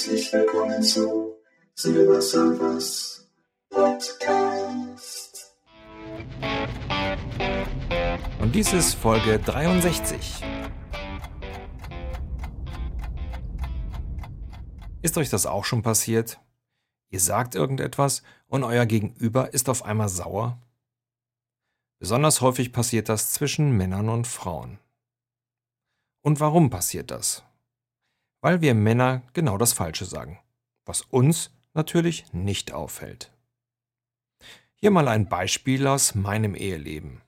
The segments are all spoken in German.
Herzlich willkommen zu Silberservers Podcast. Und dies ist Folge 63. Ist euch das auch schon passiert? Ihr sagt irgendetwas und euer Gegenüber ist auf einmal sauer? Besonders häufig passiert das zwischen Männern und Frauen. Und warum passiert das? Weil wir Männer genau das Falsche sagen, was uns natürlich nicht auffällt. Hier mal ein Beispiel aus meinem Eheleben.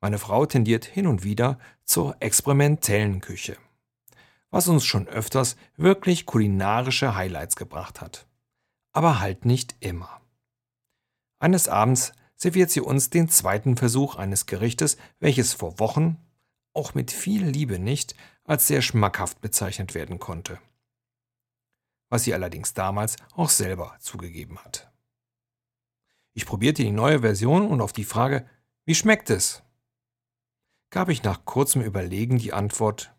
Meine Frau tendiert hin und wieder zur experimentellen Küche, was uns schon öfters wirklich kulinarische Highlights gebracht hat. Aber halt nicht immer. Eines Abends serviert sie uns den zweiten Versuch eines Gerichtes, welches vor Wochen, auch mit viel Liebe nicht, als sehr schmackhaft bezeichnet werden konnte. Was sie allerdings damals auch selber zugegeben hat. Ich probierte die neue Version und auf die Frage, wie schmeckt es? gab ich nach kurzem Überlegen die Antwort,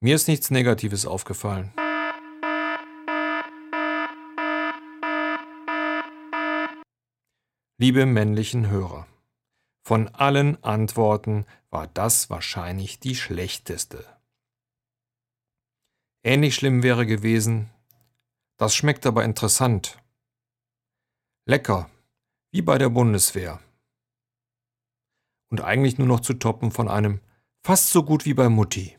mir ist nichts Negatives aufgefallen. Liebe männlichen Hörer, von allen Antworten war das wahrscheinlich die schlechteste. Ähnlich schlimm wäre gewesen, das schmeckt aber interessant. Lecker, wie bei der Bundeswehr. Und eigentlich nur noch zu toppen von einem fast so gut wie bei Mutti.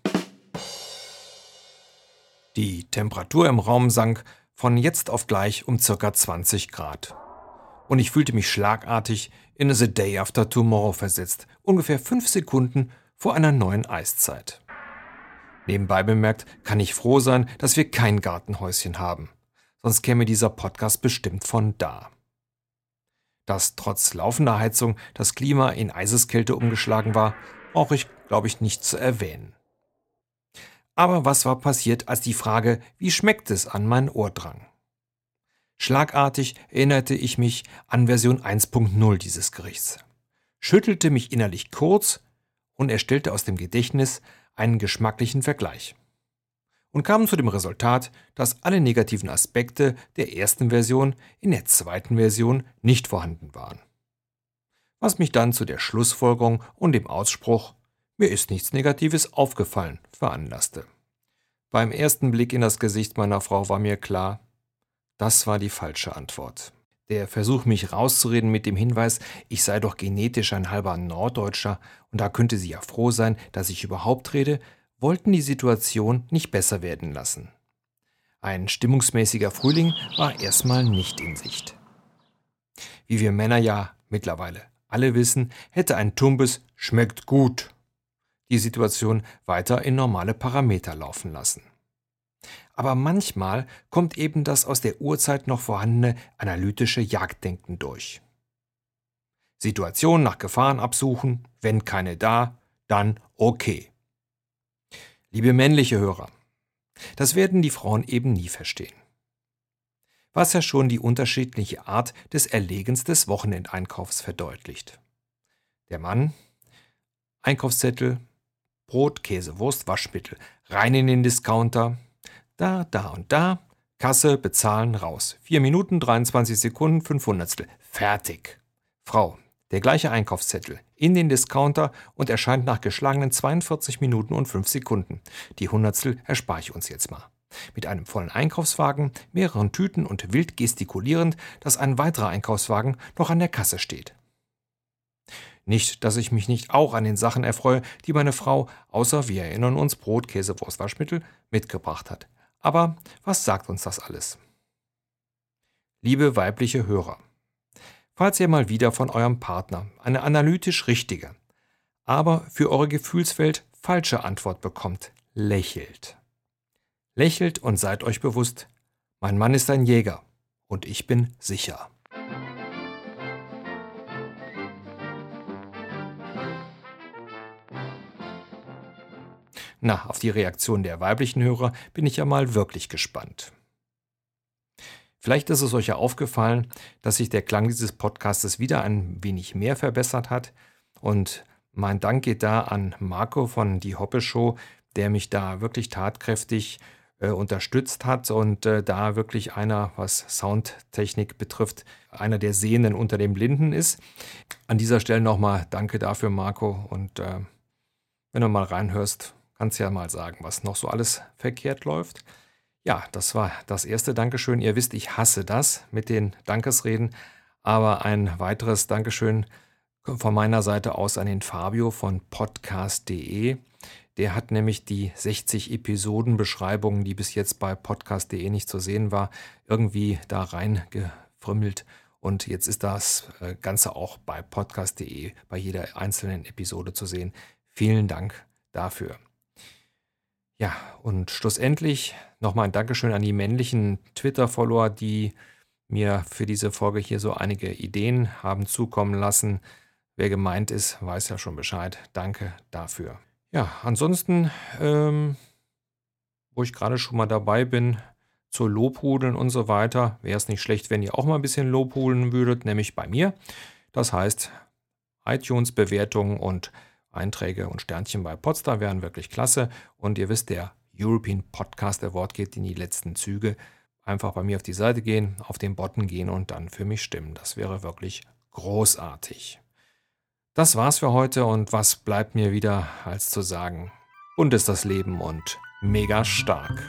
Die Temperatur im Raum sank von jetzt auf gleich um circa 20 Grad. Und ich fühlte mich schlagartig in The Day After Tomorrow versetzt, ungefähr fünf Sekunden vor einer neuen Eiszeit. Nebenbei bemerkt kann ich froh sein, dass wir kein Gartenhäuschen haben, sonst käme dieser Podcast bestimmt von da. Dass trotz laufender Heizung das Klima in Eiseskälte umgeschlagen war, brauche ich, glaube ich, nicht zu erwähnen. Aber was war passiert, als die Frage, wie schmeckt es, an mein Ohr drang? Schlagartig erinnerte ich mich an Version 1.0 dieses Gerichts, schüttelte mich innerlich kurz und erstellte aus dem Gedächtnis einen geschmacklichen Vergleich und kam zu dem Resultat, dass alle negativen Aspekte der ersten Version in der zweiten Version nicht vorhanden waren. Was mich dann zu der Schlussfolgerung und dem Ausspruch mir ist nichts Negatives aufgefallen veranlasste. Beim ersten Blick in das Gesicht meiner Frau war mir klar, das war die falsche Antwort. Der Versuch, mich rauszureden mit dem Hinweis, ich sei doch genetisch ein halber Norddeutscher und da könnte sie ja froh sein, dass ich überhaupt rede, wollten die Situation nicht besser werden lassen. Ein stimmungsmäßiger Frühling war erstmal nicht in Sicht. Wie wir Männer ja mittlerweile alle wissen, hätte ein Tumbes schmeckt gut die Situation weiter in normale Parameter laufen lassen. Aber manchmal kommt eben das aus der Urzeit noch vorhandene analytische Jagddenken durch. Situation nach Gefahren absuchen, wenn keine da, dann okay. Liebe männliche Hörer, das werden die Frauen eben nie verstehen. Was ja schon die unterschiedliche Art des Erlegens des Wochenendeinkaufs verdeutlicht. Der Mann, Einkaufszettel, Brot, Käse, Wurst, Waschmittel, rein in den Discounter, da, da und da, Kasse, bezahlen, raus. 4 Minuten, 23 Sekunden, 5 Hundertstel. Fertig. Frau, der gleiche Einkaufszettel, in den Discounter und erscheint nach geschlagenen 42 Minuten und 5 Sekunden. Die Hundertstel erspare ich uns jetzt mal. Mit einem vollen Einkaufswagen, mehreren Tüten und wild gestikulierend, dass ein weiterer Einkaufswagen noch an der Kasse steht. Nicht, dass ich mich nicht auch an den Sachen erfreue, die meine Frau, außer wir erinnern uns Brot, Käse, Wurst, Waschmittel, mitgebracht hat. Aber was sagt uns das alles? Liebe weibliche Hörer, falls ihr mal wieder von eurem Partner eine analytisch richtige, aber für eure Gefühlswelt falsche Antwort bekommt, lächelt. Lächelt und seid euch bewusst, mein Mann ist ein Jäger und ich bin sicher. Na, auf die Reaktion der weiblichen Hörer bin ich ja mal wirklich gespannt. Vielleicht ist es euch ja aufgefallen, dass sich der Klang dieses Podcastes wieder ein wenig mehr verbessert hat. Und mein Dank geht da an Marco von Die Hoppe Show, der mich da wirklich tatkräftig äh, unterstützt hat und äh, da wirklich einer, was Soundtechnik betrifft, einer der Sehenden unter den Blinden ist. An dieser Stelle nochmal danke dafür, Marco. Und äh, wenn du mal reinhörst, kannst ja mal sagen, was noch so alles verkehrt läuft. Ja, das war das erste Dankeschön. Ihr wisst, ich hasse das mit den Dankesreden. Aber ein weiteres Dankeschön von meiner Seite aus an den Fabio von podcast.de. Der hat nämlich die 60 Episodenbeschreibungen, die bis jetzt bei podcast.de nicht zu sehen war, irgendwie da reingefrimmelt. Und jetzt ist das äh, Ganze auch bei podcast.de bei jeder einzelnen Episode zu sehen. Vielen Dank dafür. Ja, und schlussendlich nochmal ein Dankeschön an die männlichen Twitter-Follower, die mir für diese Folge hier so einige Ideen haben zukommen lassen. Wer gemeint ist, weiß ja schon Bescheid. Danke dafür. Ja, ansonsten, ähm, wo ich gerade schon mal dabei bin, zu Lobhudeln und so weiter, wäre es nicht schlecht, wenn ihr auch mal ein bisschen Lobhudeln würdet, nämlich bei mir. Das heißt, iTunes-Bewertungen und Einträge und Sternchen bei Podstar wären wirklich klasse. Und ihr wisst, der European Podcast Award geht in die letzten Züge. Einfach bei mir auf die Seite gehen, auf den Button gehen und dann für mich stimmen. Das wäre wirklich großartig. Das war's für heute und was bleibt mir wieder als zu sagen? Bunt ist das Leben und mega stark.